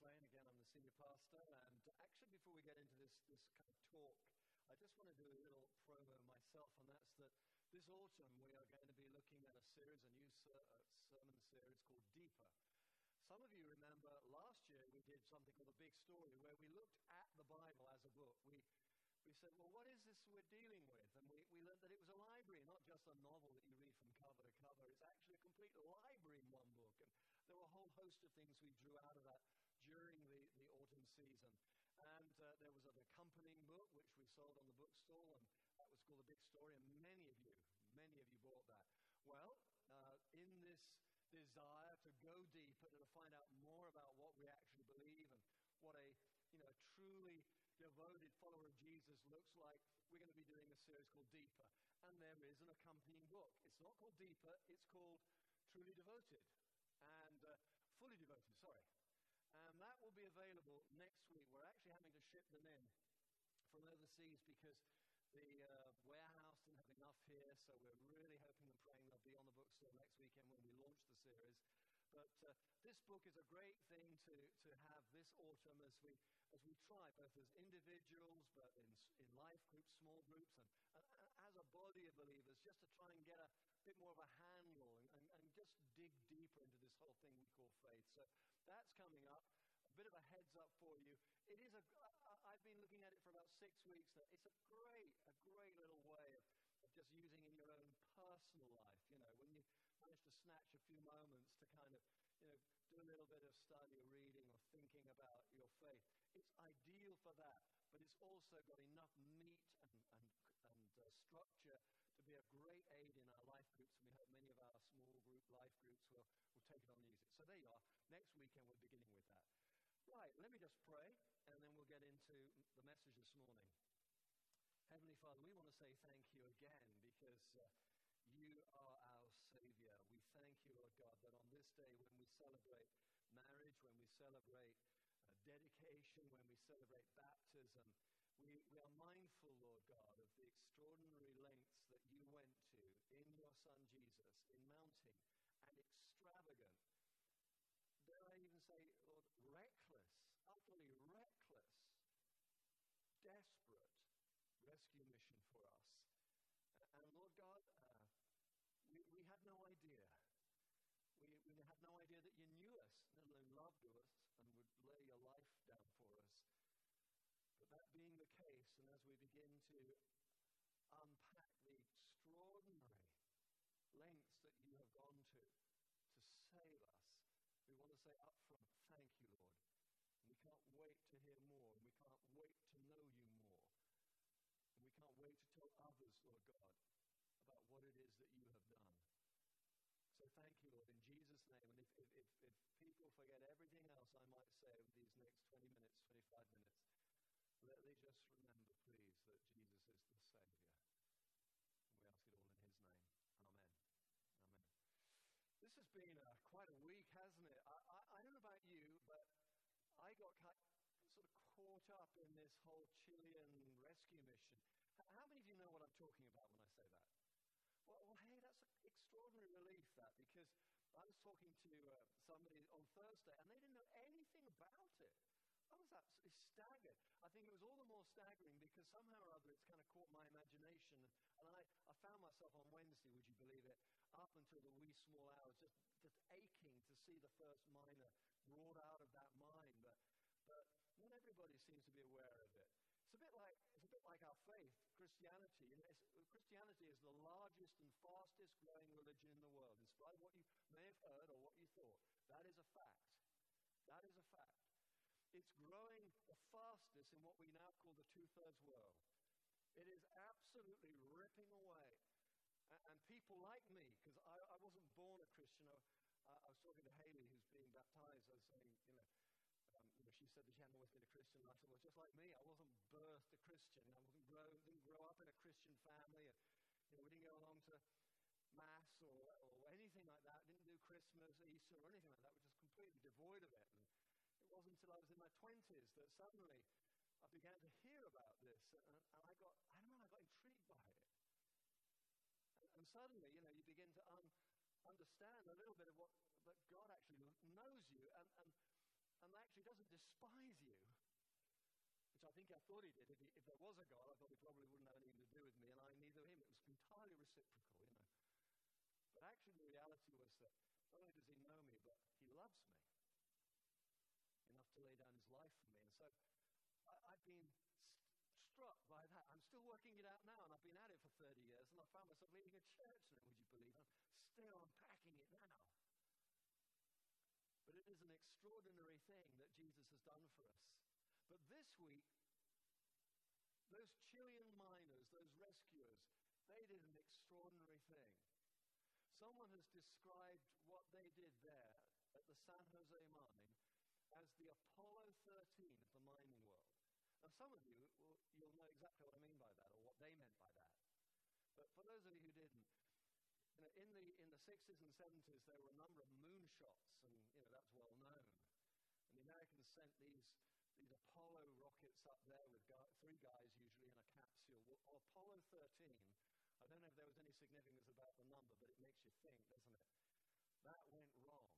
Lane. Again, I'm the senior pastor. And actually, before we get into this, this kind of talk, I just want to do a little promo myself, and that's that this autumn we are going to be looking at a series, a new ser- uh, sermon series called Deeper. Some of you remember last year we did something called a big story where we looked at the Bible as a book. We we said, well, what is this we're dealing with? And we, we learned that it was a library, not just a novel that you read from cover to cover. It's actually a complete library in one book. And there were a whole host of things we drew out of that during the, the autumn season. And uh, there was an accompanying book which we sold on the bookstall, and that was called A Big Story. And many of you, many of you bought that. Well, uh, in this desire to go deeper, and to find out more about what we actually believe and what a you know, truly devoted follower of Jesus looks like, we're going to be doing a series called Deeper. And there is an accompanying book. It's not called Deeper, it's called Truly Devoted and uh, Fully Devoted, sorry. And that will be available next week. We're actually having to ship them in from overseas because the uh, warehouse didn't have enough here, so we're really hoping and praying they'll be on the bookstore next weekend when we launch the series. But uh, this book is a great thing to, to have this autumn as we, as we try, both as individuals, but in, in life groups, small groups, and, and, as a body of believers, just to try and get a bit more of a handle and, and, and just dig deeper into this whole thing we call faith. So that's coming up. A bit of a heads up for you. It is a, I've been looking at it for about six weeks now. It's a great, a great little way of, of just using in your own personal life. You know, when you manage to snatch a few moments to kind of, you know, do a little bit of study or reading or thinking about your faith. It's ideal for that, but it's also got enough meat and, and, and uh, structure to be a great aid in our life groups, and we hope many of life groups will, will take it on and use it. So there you are. Next weekend, we're beginning with that. Right, let me just pray, and then we'll get into the message this morning. Heavenly Father, we want to say thank you again because uh, you are our Savior. We thank you, Lord God, that on this day when we celebrate marriage, when we celebrate uh, dedication, when we celebrate baptism, we, we are mindful, Lord God, of the extraordinary lengths that you went to in your Son Jesus, in mounting and extravagant, dare I even say, Lord, reckless, utterly reckless, desperate rescue mission for us. And Lord God, uh, we, we no idea. We, we had no idea that you knew us, let alone loved us, and would lay your life down for us. But that being the case, and as we begin to unpack the extraordinary lengths that you have gone to to save us, we want to say up front, thank you, Lord. And we can't wait to hear more, and we can't wait to know you more. And we can't wait to tell others, Lord God, about what it is that you have done. So thank you, Lord, in Jesus' name. And if, if, if, people forget everything else I might say over these next 20 minutes, 25 minutes, let me just remember, please, that Jesus is the Savior. And we ask it all in His name. Amen. Amen. This has been uh, quite a week, hasn't it? I, I, I, don't know about you, but I got sort of caught up in this whole Chilean rescue mission. How many of you know what I'm talking about when I say that? Well, well hey, that's an extraordinary relief, that, because I was talking to uh, somebody on Thursday, and they didn't know anything about it. I was absolutely staggered. I think it was all the more staggering because somehow or other it's kind of caught my imagination. And I, I found myself on Wednesday, would you believe it, up until the wee small hours, just, just aching to see the first miner brought out of that mine. But, but not everybody seems to be aware of it. It's a bit like, it's a bit like our faith, Christianity. You uh, Christianity is the largest and fastest growing religion in the world, in spite of what you may have heard or what you thought. That is a fact. That is a fact. It's growing the fastest in what we now call the two thirds world. It is absolutely ripping away. And, and people like me, because I, I, wasn't born a Christian, I, I, was talking to Haley, who's being baptized. I was saying, you know, um, you know, she said hadn't always been a Christian. Said, well, just like me, I wasn't birthed a Christian. I wasn't grow, didn't grow up in a Christian family. And, you know, we didn't go along to mass or, or anything like that. Didn't do Christmas, Easter, or anything like that. We're just completely devoid of it. And it wasn't until I was in my 20s that suddenly I began to hear about this. And, and I got, I don't know, I got intrigued by it. And, and suddenly, you know, you begin to un, understand a little bit of what that God actually knows you. And, and and actually doesn't despise you, which I think I thought he did. If, he, if there was a God, I thought he probably wouldn't have anything to do with me, and I neither him. It was entirely reciprocal, you know. But actually, the reality was that not only does he know me, but he loves me enough to lay down his life for me. And so I, I've been st- struck by that. I'm still working it out now, and I've been at it for 30 years, and I found myself leading a church now, would you believe? I'm still unpacking it now. But it is an extraordinary thing that Jesus has done for us. But this week, those Chilean miners, those rescuers, they did an extraordinary thing. Someone has described what they did there at the San Jose mine as the Apollo 13 of the mining world. Now, some of you, will, you'll know exactly what I mean by that, or what they meant by that. But for those of you who didn't, in, the, in the 60s and 70s, there were a number of moonshots, and you know, that's well known. And the Americans sent these, these Apollo rockets up there with guy, three guys usually in a capsule. Well, Apollo 13, I don't know if there was any significance about the number, but it makes you think, doesn't it? That went wrong.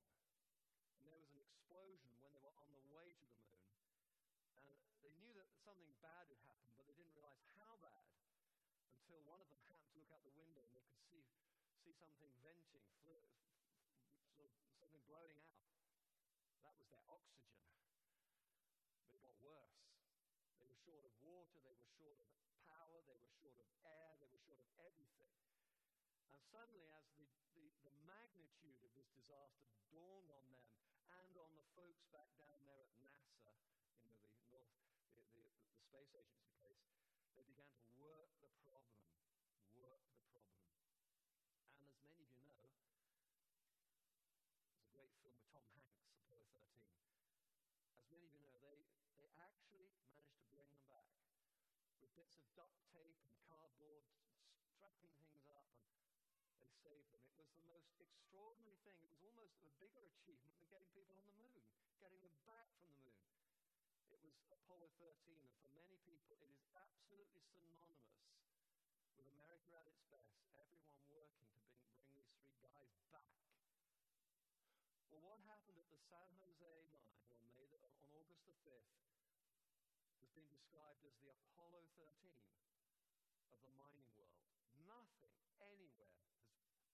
And there was an explosion when they were on the way to the moon. And they knew that something bad had happened, but they didn't realize how bad until one of them happened to look out the window and they could see, see something venting, sort of something blowing out. That was their oxygen. But it got worse. They were short of water, they were short of power, they were short of air, they were short of everything. And suddenly, as the, the, the, magnitude of this disaster dawned on them and on the folks back down there at NASA, you know, the, North, the, the, the Space Agency place, they began to work the problem, work the problem. And as many of you know, there's a great film with Tom Hanks, Apollo 13. As many of you know, they, they actually managed to bring them back with bits of duct tape and cardboard, strapping things up, and they saved them. It was the most extraordinary thing. It was almost a bigger achievement than getting people on the moon, getting them back from the moon. It was Apollo 13, and for many people, it is absolutely synonymous with America at its best, everyone working to bring, bring these three guys back. Well, what happened at the San Jose mine on, May the, on August the 5th has been described as the Apollo 13 of the mining world. Nothing anywhere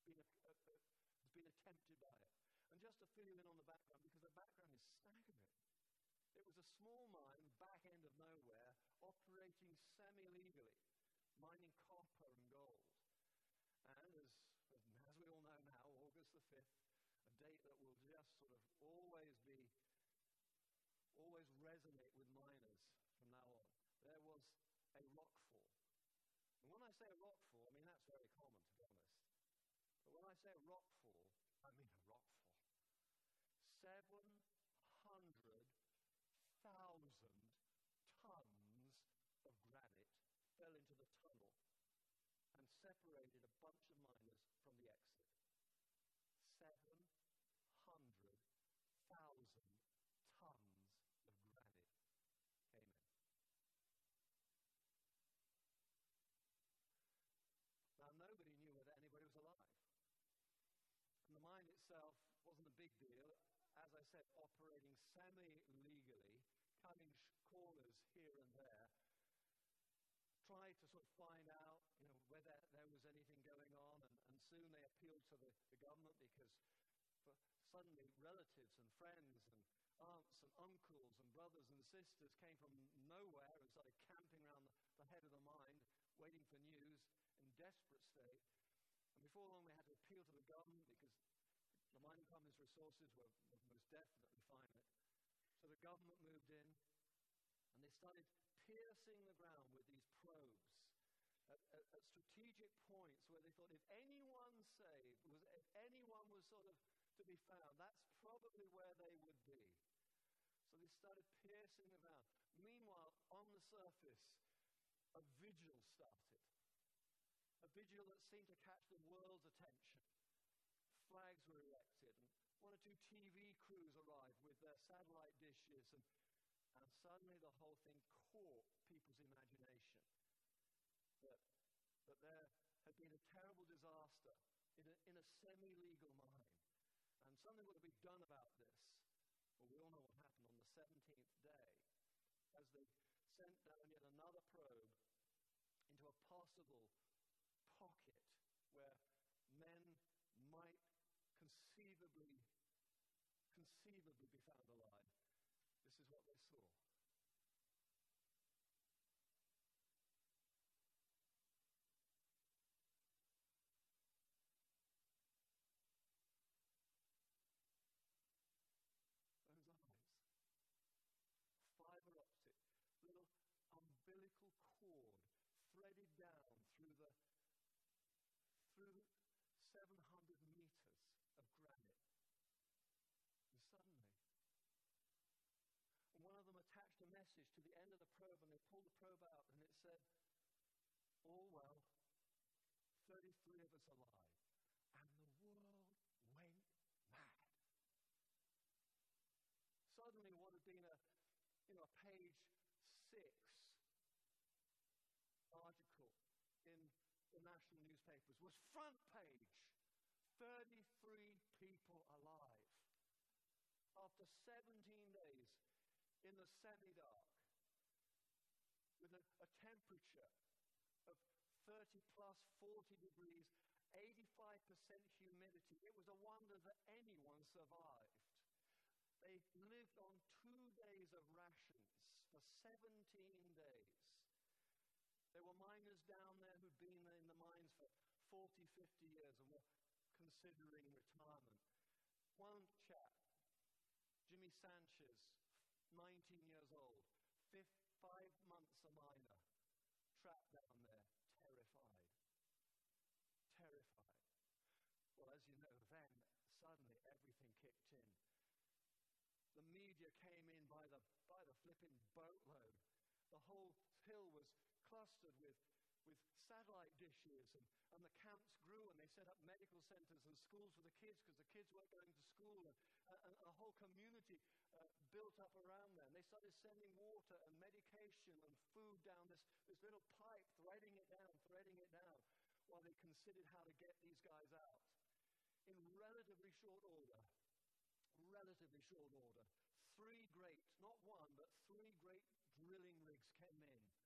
been, uh, uh, has been attempted by it. And just to fill you in on the background, because the background is staggering. It was a small mine, back end of nowhere, operating semi legally, mining copper. And as, as, as we all know now, August the 5th, a date that will just sort of always be, always resonate with miners from now on. There was a rockfall. And when I say a rockfall, I mean that's very common, to be honest. But when I say a rockfall, I mean a rockfall. 700,000 tons of granite fell into the tunnel and separated a bunch of miners from the exit. 700,000 tons of granite came in. Now, nobody knew whether anybody was alive. And the mine itself wasn't a big deal. As I said, operating semi-legally, cutting corners here and there. Tried to sort of find out, you know, whether there was anything going on, and, and soon they appealed to the, the government because suddenly relatives and friends and aunts and uncles and brothers and sisters came from nowhere and started camping around the, the head of the mine, waiting for news in desperate state. And before long, we had to appeal to the government because the mining company's resources were, most definitely finite. So the government moved in and they started piercing the ground with these probes at, at, at strategic points where they thought if anyone saved, was, if anyone was sort of to be found, that's probably where they would be. So they started piercing the ground. Meanwhile, on the surface, a vigil started a vigil that seemed to catch the world's attention. Flags were erected, and one or two TV crews arrived with their satellite dishes, and, and suddenly the whole thing caught people's imagination. That, that there had been a terrible disaster in a, in a semi legal mine, and something would been done about this. Well, we all know what happened on the 17th day as they sent down yet another probe into a possible pocket where men might conceivably conceivably be found alive. This is what they saw. Fiber optic, little umbilical cord threaded down through the through 700 meters of granite. And suddenly, and one of them attached a message to the end of the probe, and they pulled the probe out, and it said, All well, 33 of us alive. And the world went mad. Suddenly, what had been a, you know, a page six article in the national newspapers was front page 33 people alive. After 17 days in the semi dark, with a, a temperature of 30 plus 40 degrees, 85% humidity, it was a wonder that anyone survived. They lived on two days of rations for 17 days. There were miners down there who'd been in the mines for 40, 50 years and were considering retirement. One chap, Jimmy Sanchez, 19 years old, fifth, five months a miner, trapped down there, terrified. Terrified. Well, as you know, then suddenly everything kicked in. The media came in by the, by the flipping boatload. The whole hill was clustered with, with satellite dishes, and, and the camps grew, and they set up medical centers and schools for the kids because the kids weren't going to school, and, and a whole community uh, built up around them. They started sending water and medication and food down this, this little pipe, threading it down, threading it down, while they considered how to get these guys out. In relatively short order, relatively short order, three great, not one, but three great drilling rigs came in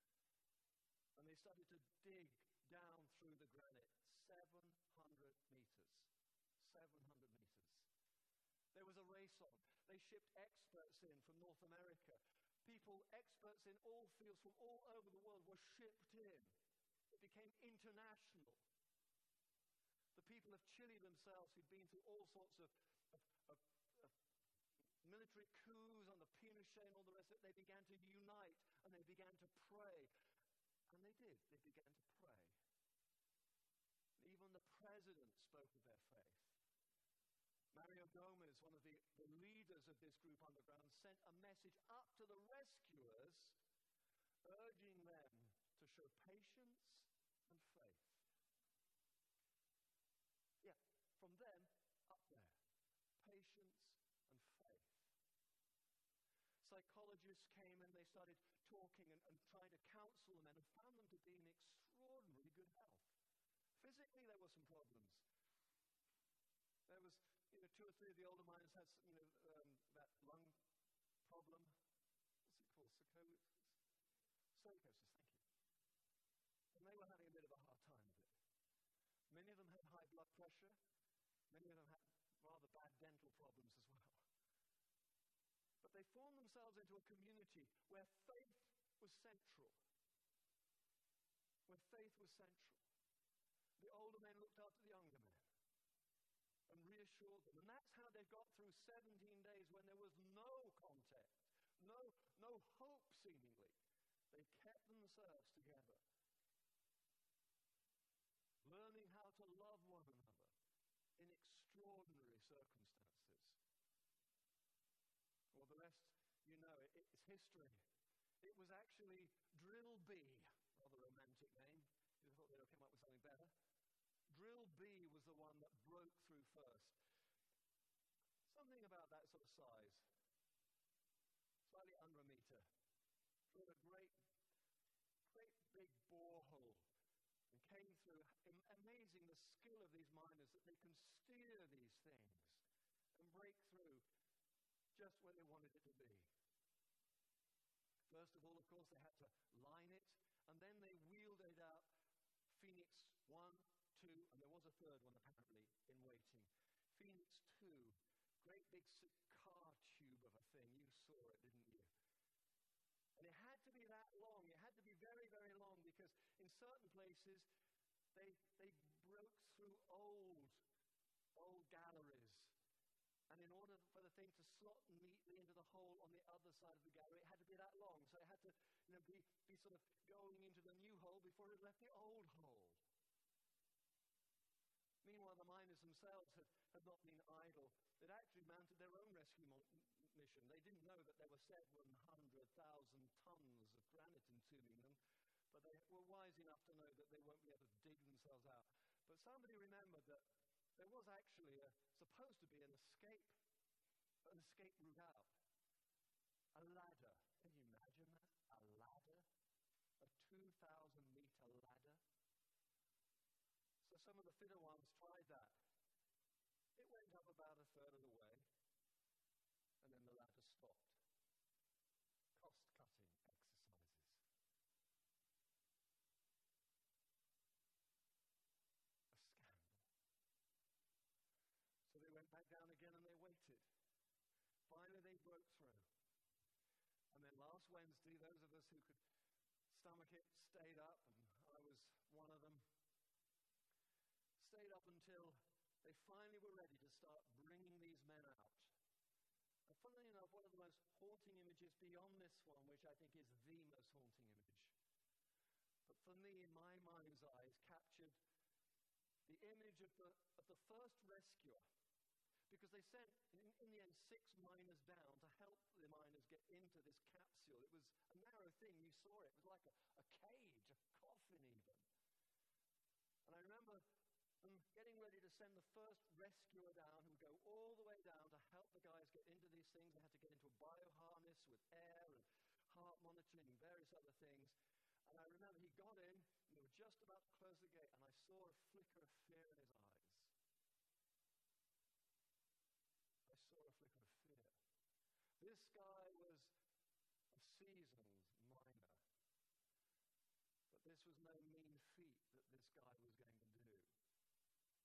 they started to dig down through the granite 700 meters. 700 meters. There was a race on. They shipped experts in from North America. People, experts in all fields from all over the world, were shipped in. It became international. The people of Chile themselves, who'd been through all sorts of, of, of, of military coups under Pinochet and all the rest of it, they began to unite and they began to pray did. They began to pray. Even the president spoke of their faith. Mario Gomez, one of the, the leaders of this group underground, sent a message up to the rescuers urging them to show patience and faith. Yeah, from them up there. Patience and faith. Psychologists came and they started talking and, and trying to counsel the men and found them to be in extraordinarily good health. Physically, there were some problems. There was, you know, two or three of the older miners had, you know, um, that lung problem. What's it called? Silicosis. Silicosis, thank you. And they were having a bit of a hard time with it. Many of them had high blood pressure. Many of them had rather bad dental problems as well. Formed themselves into a community where faith was central. Where faith was central. The older men looked after the younger men and reassured them. And that's how they got through 17 days when there was no contact, no, no hope seemingly. They kept themselves together, learning how to love one another in extraordinary circumstances. Well, the rest, you know, it, it's history. It was actually Drill B, rather romantic name. You thought they'd have come up with something better. Drill B was the one that broke through first. Something about that sort of size, slightly under a meter. Drilled a great, great big borehole and came through. Amazing the skill of these miners that they can steer these things and break through just where they wanted it to be. First of all, of course, they had to line it, and then they wheeled it out Phoenix 1, 2, and there was a third one apparently in waiting. Phoenix 2, great big car tube of a thing. You saw it, didn't you? And it had to be that long. It had to be very, very long because in certain places they, they broke through old, old galleries. And in order for the thing to slot neatly into the hole on the other side of the gallery, it had to be that long. So it had to you know, be, be sort of going into the new hole before it left the old hole. Meanwhile, the miners themselves had, had not been idle. They'd actually mounted their own rescue mission. They didn't know that there were 700,000 tons of granite entombing them, but they were wise enough to know that they won't be able to dig themselves out. But somebody remembered that there was actually a, supposed to be an escape, an escape route out. A ladder. Can you imagine that? A ladder? A 2,000 meter ladder? So some of the fitter ones tried that. It went up about a third of the way, and then the ladder stopped. Cost cutting exercises. A scandal. So they went back down again and they waited. Finally, they broke through. And then last Wednesday, those of us who could stomach it stayed up, and I was one of them, stayed up until they finally were ready to start bringing these men out. And funnily enough, one of the most haunting images beyond this one, which I think is the most haunting image, but for me, in my mind's eyes, captured the image of the, of the first rescuer. Because they sent, in, in the end, six miners down to help the miners get into this capsule. It was a narrow thing. You saw it. It was like a, a cage, a coffin, even. And I remember them getting ready to send the first rescuer down who would go all the way down to help the guys get into these things. They had to get into a bioharness with air and heart monitoring and various other things. And I remember he got in, and they were just about to close the gate, and I saw a flicker of fear in his eyes. I saw a flicker of fear. This guy was a seasoned miner. But this was no mean feat that this guy was going to do.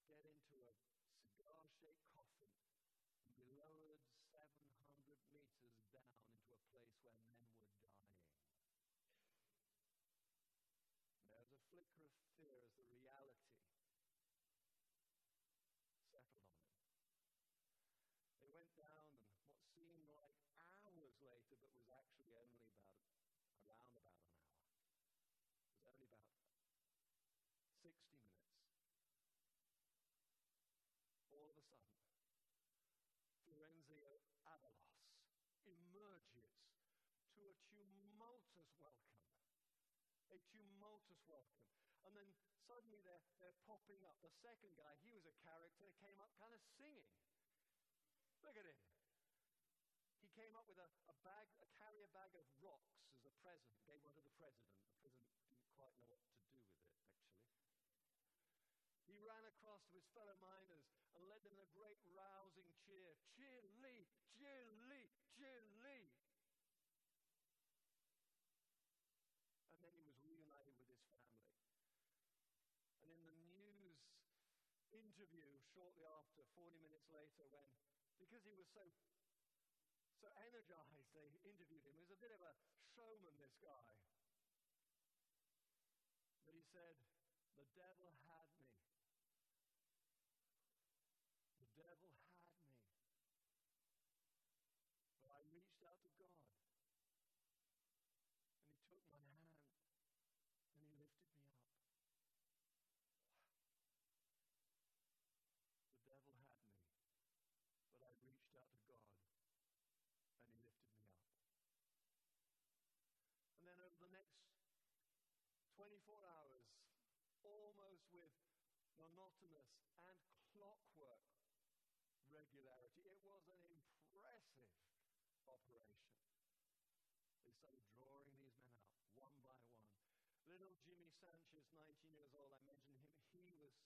Get into a cigar shaped coffin and be lowered 700 meters down into a place where men were dying. There's a flicker of fear as the reality settled on him. They went down, and what seemed like hours later, but was actually only about around about an hour, it was only about 60 minutes. All of a sudden, Florencio Avalos emerges to a tumultuous welcome a tumultuous welcome. And then suddenly they're, they're popping up. The second guy, he was a character, came up kind of singing. Look at him. He came up with a, a bag, a carrier bag of rocks as a present, gave one to the president. The president didn't quite know what to do with it, actually. He ran across to his fellow miners and led them in a great rousing cheer. Cheer Lee! Cheer Lee! Cheer Lee! Cheer Lee! and then he was reunited with his family. And in the news interview shortly after, 40 minutes later, when, because he was so, so energized, they interviewed him. He was a bit of a showman, this guy. But he said, The devil had me. The devil had me. But I reached out to God. And he took my hand and he lifted me up. Wow. The devil had me, but I reached out to God and he lifted me up. And then over the next 24 hours, almost with monotonous and clockwork regularity, it was an impressive operation. They started drawing these men out one by one. Little Jimmy Sanchez, 19 years old, I mentioned him, he was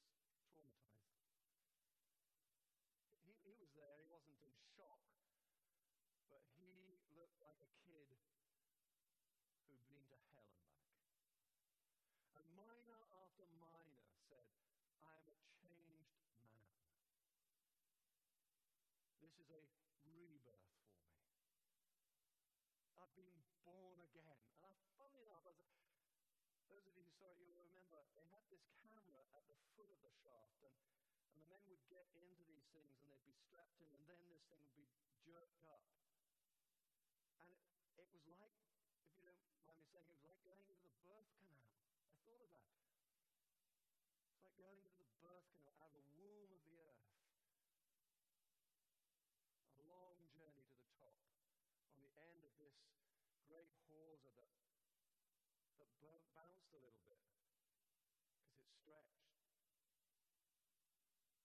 traumatized. He, he was there, he wasn't in shock, but he looked like a kid the miner said, I am a changed man. This is a rebirth for me. I've been born again. And I, funny enough, as a, those of you who saw it, you'll remember they had this camera at the foot of the shaft, and, and the men would get into these things and they'd be strapped in, and then this thing would be jerked up. And it, it was like, if you don't mind me saying, it was like going into the birth canal. I thought of that. It's like going into the birth canal out of the womb of the earth. A long journey to the top on the end of this great hawser that that bounced a little bit because it stretched.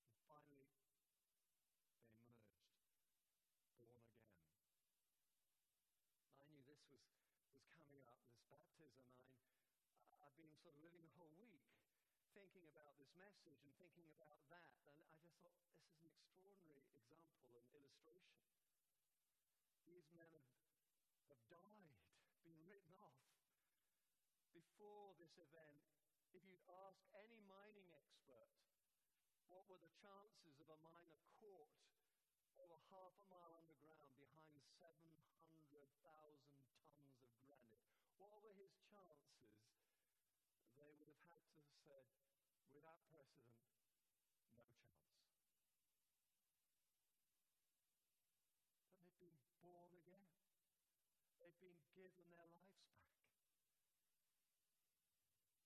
And finally, they emerged, born again. I knew this was, was coming up, this baptism. I, I've been sort of living the whole week thinking about this message and thinking about that. And I just thought, this is an extraordinary example and illustration. These men died, been written off before this event, if you'd ask any mining expert what were the chances of a miner caught over half a mile underground behind 700,000 tons of granite, what were his chances? They would have had to have said, without precedent, no chance. But they've been born again. They've given their lives back.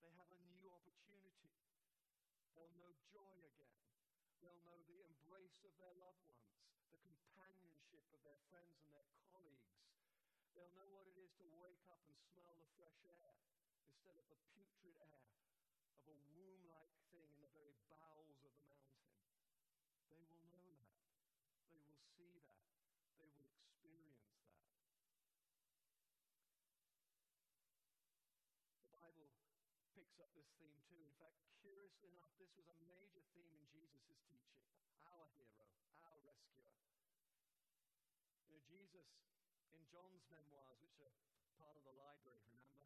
They have a new opportunity. They'll know joy again. They'll know the embrace of their loved ones, the companionship of their friends and their colleagues. They'll know what it is to wake up and smell the fresh air instead of the putrid air of a womb like thing in the very bowels of the mountain. They will know that. They will see that. They will experience that. The Bible picks up this theme too. In fact, curiously enough, this was a major theme in Jesus' teaching. Our hero, our rescuer. You know, Jesus, in John's memoirs, which are part of the library, remember?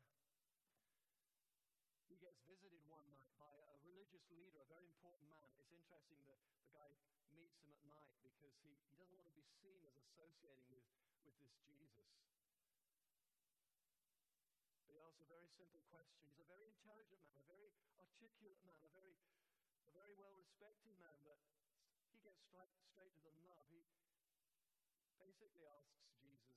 He gets visited one night by a religious leader, a very important man. It's interesting that the guy meets him at night because he, he doesn't want to be seen as associating with, with this Jesus. Asks a very simple question. He's a very intelligent man, a very articulate man, a very, a very well respected man, but he gets straight, straight to the nub. He basically asks Jesus,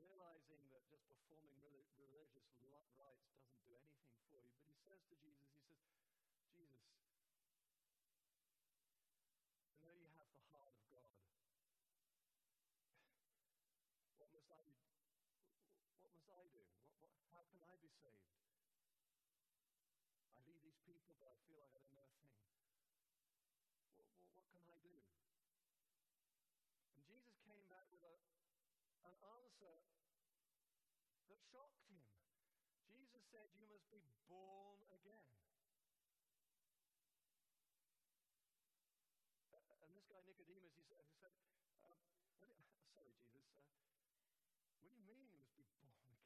realizing that just performing religious rites doesn't do anything for you, but he says to Jesus, he says, Jesus, I know you have the heart of God. What must I do? What must I do? What, what, how can I be saved? I lead these people, but I feel like I don't know a thing. What, what, what can I do? And Jesus came back with a, an answer that shocked him. Jesus said, You must be born again. and this guy Nicodemus, he said, he said uh, sorry, Jesus, uh, what do you mean you must be born again?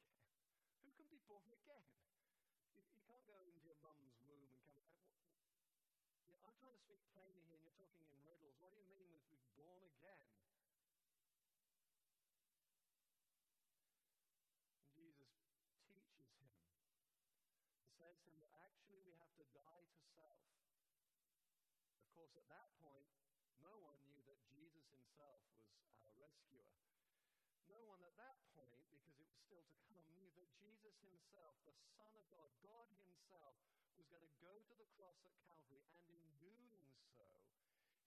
Who can born again? You, you can't go into your mum's womb and come back. Yeah, I'm trying to speak plainly here, and you're talking in riddles. What do you mean with born again? And Jesus teaches him and says to him that actually we have to die to self. Of course, at that point, no one knew that Jesus himself was our rescuer. No one at that point, because it was still to come, knew that Jesus himself, the Son of God, God himself, was going to go to the cross at Calvary, and in doing so,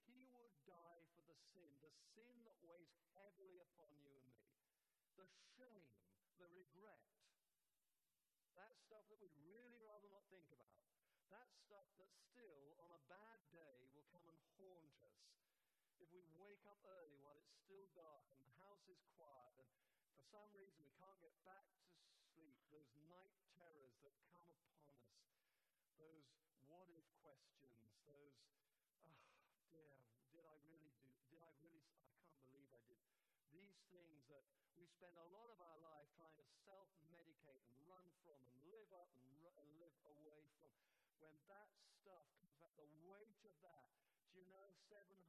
he would die for the sin, the sin that weighs heavily upon you and me, the shame, the regret, that stuff that we'd really rather not think about, that stuff that still, on a bad day, will come and haunt us. If we wake up early while it's still dark and the house is quiet for some reason we can't get back to sleep, those night terrors that come upon us, those what if questions, those, oh dear, did I really do, did I really, I can't believe I did. These things that we spend a lot of our life trying to self medicate and run from and live up and, and live away from. when that stuff comes back, the weight of that, do you know 700,000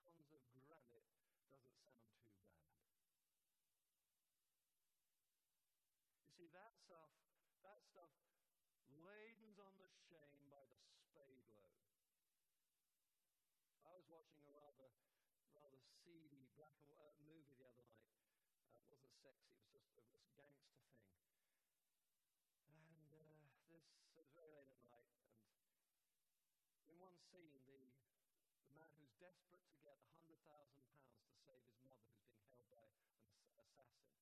tons of granite doesn't sound too bad? You see, that stuff, that stuff laden's on the shame by the spade load. I was watching a rather, rather seedy black and white movie the other night. Uh, it wasn't sexy, it was just a, a gangster thing. And uh, this was very late at night, and in one scene, the, the man who's desperate to get £100,000 to save his mother, who's being held by an assassin,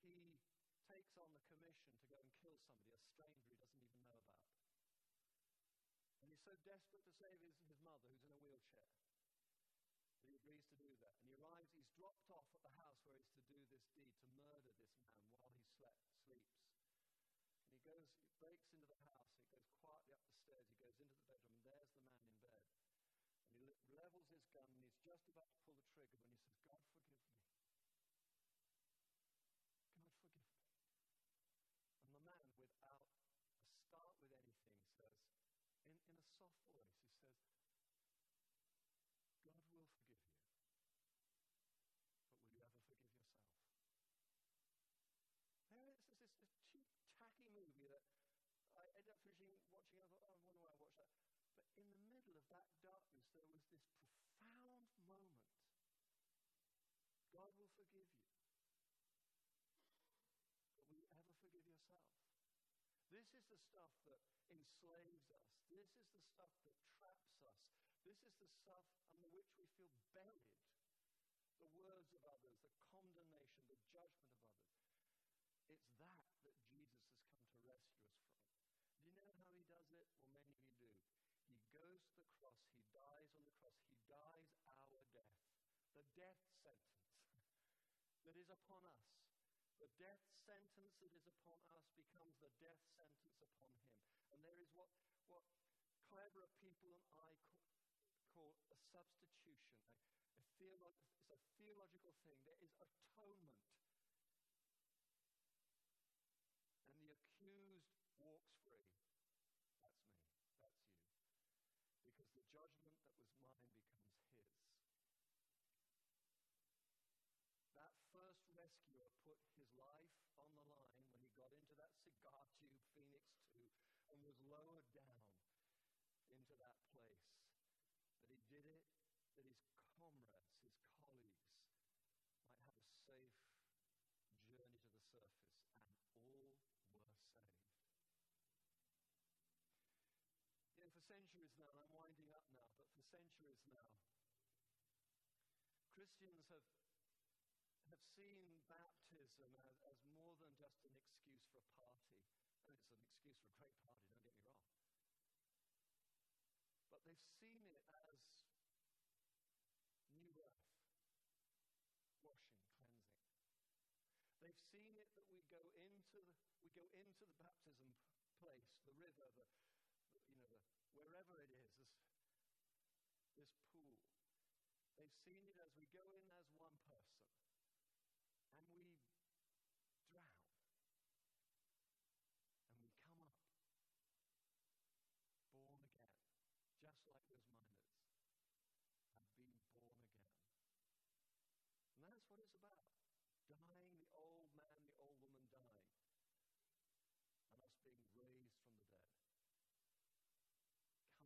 he takes commission to go and kill somebody, a stranger he doesn't even know about. And he's so desperate to save his, his mother, who's in a wheelchair, that he agrees to do that. And he arrives, he's dropped off at the house where he's to do this deed, to murder this man while he slept, sleeps. And he goes, he breaks into the house, he goes quietly up the stairs, he goes into the bedroom, and there's the man in bed. And he levels his gun, and he's just about to pull the trigger when he says, God, forgive me. God, forgive me. And the man, without a start with anything, says, in, in a soft voice, he says, God will forgive you. But will you ever forgive yourself? There is this, this, this cheap, tacky movie that I ended up finishing watching. I thought, oh, wonder why I watched that. But in the middle of that darkness, there was this profound moment. God will forgive you. But will you ever forgive yourself? This is the stuff that enslaves us. This is the stuff that traps us. This is the stuff under which we feel buried. The words of others, the condemnation, the judgment of others. It's that that Jesus has come to rescue us from. Do you know how he does it? Well, many of you do. He goes to the cross, he dies on the cross, he dies our death, the death sentence that is upon us. The death sentence that is upon us becomes the death sentence upon him. And there is what, what clever people and I call, call a substitution. A, a theolo- it's a theological thing. There is atonement. And the accused walks free. That's me. That's you. Because the judgment that was mine becomes his. That first rescuer put his life on the line when he got into that cigar tube, Phoenix 2, and was lowered down into that place. That he did it, that his comrades, his colleagues, might have a safe journey to the surface, and all were saved. You know, for centuries now, I'm winding up now, but for centuries now, Christians have have seen baptism as, as more than just an excuse for a party. And it's an excuse for a great party, don't get me wrong. But they've seen it as new birth, washing, cleansing. They've seen it that we go into the, we go into the baptism place, the river, the, the you know, the, wherever it is, this, this pool. They've seen it as we go in as one person and we drown. And we come up, born again, just like those miners have been born again. And that's what it's about. Dying, the old man, the old woman dying, and us being raised from the dead.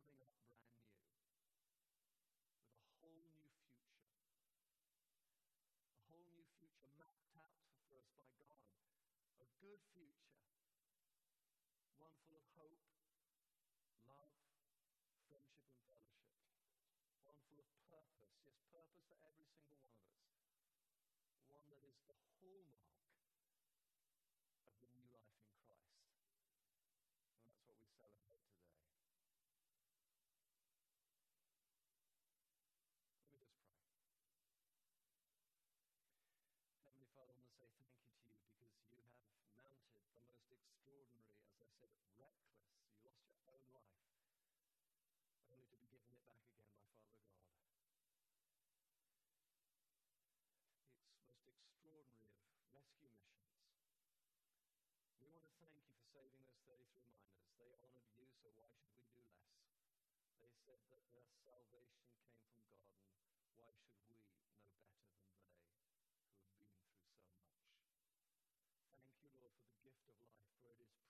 Coming up brand new, with a whole new future whole new future mapped out for us by God. A good future. One full of hope, love, friendship, and fellowship. One full of purpose. Yes, purpose for every single one of us. One that is the hallmark of the new life in Christ. And that's what we celebrate today. Let me just pray. Heavenly Father, I want to say thank you to you because you have mounted the most said, reckless. You lost your own life only to be given it back again by Father God. It's most extraordinary of rescue missions. We want to thank you for saving those 33 miners. They honored you, so why should we do less? They said that their salvation came from God, and why should we know better than they who have been through so much? Thank you, Lord, for the gift of life, for it is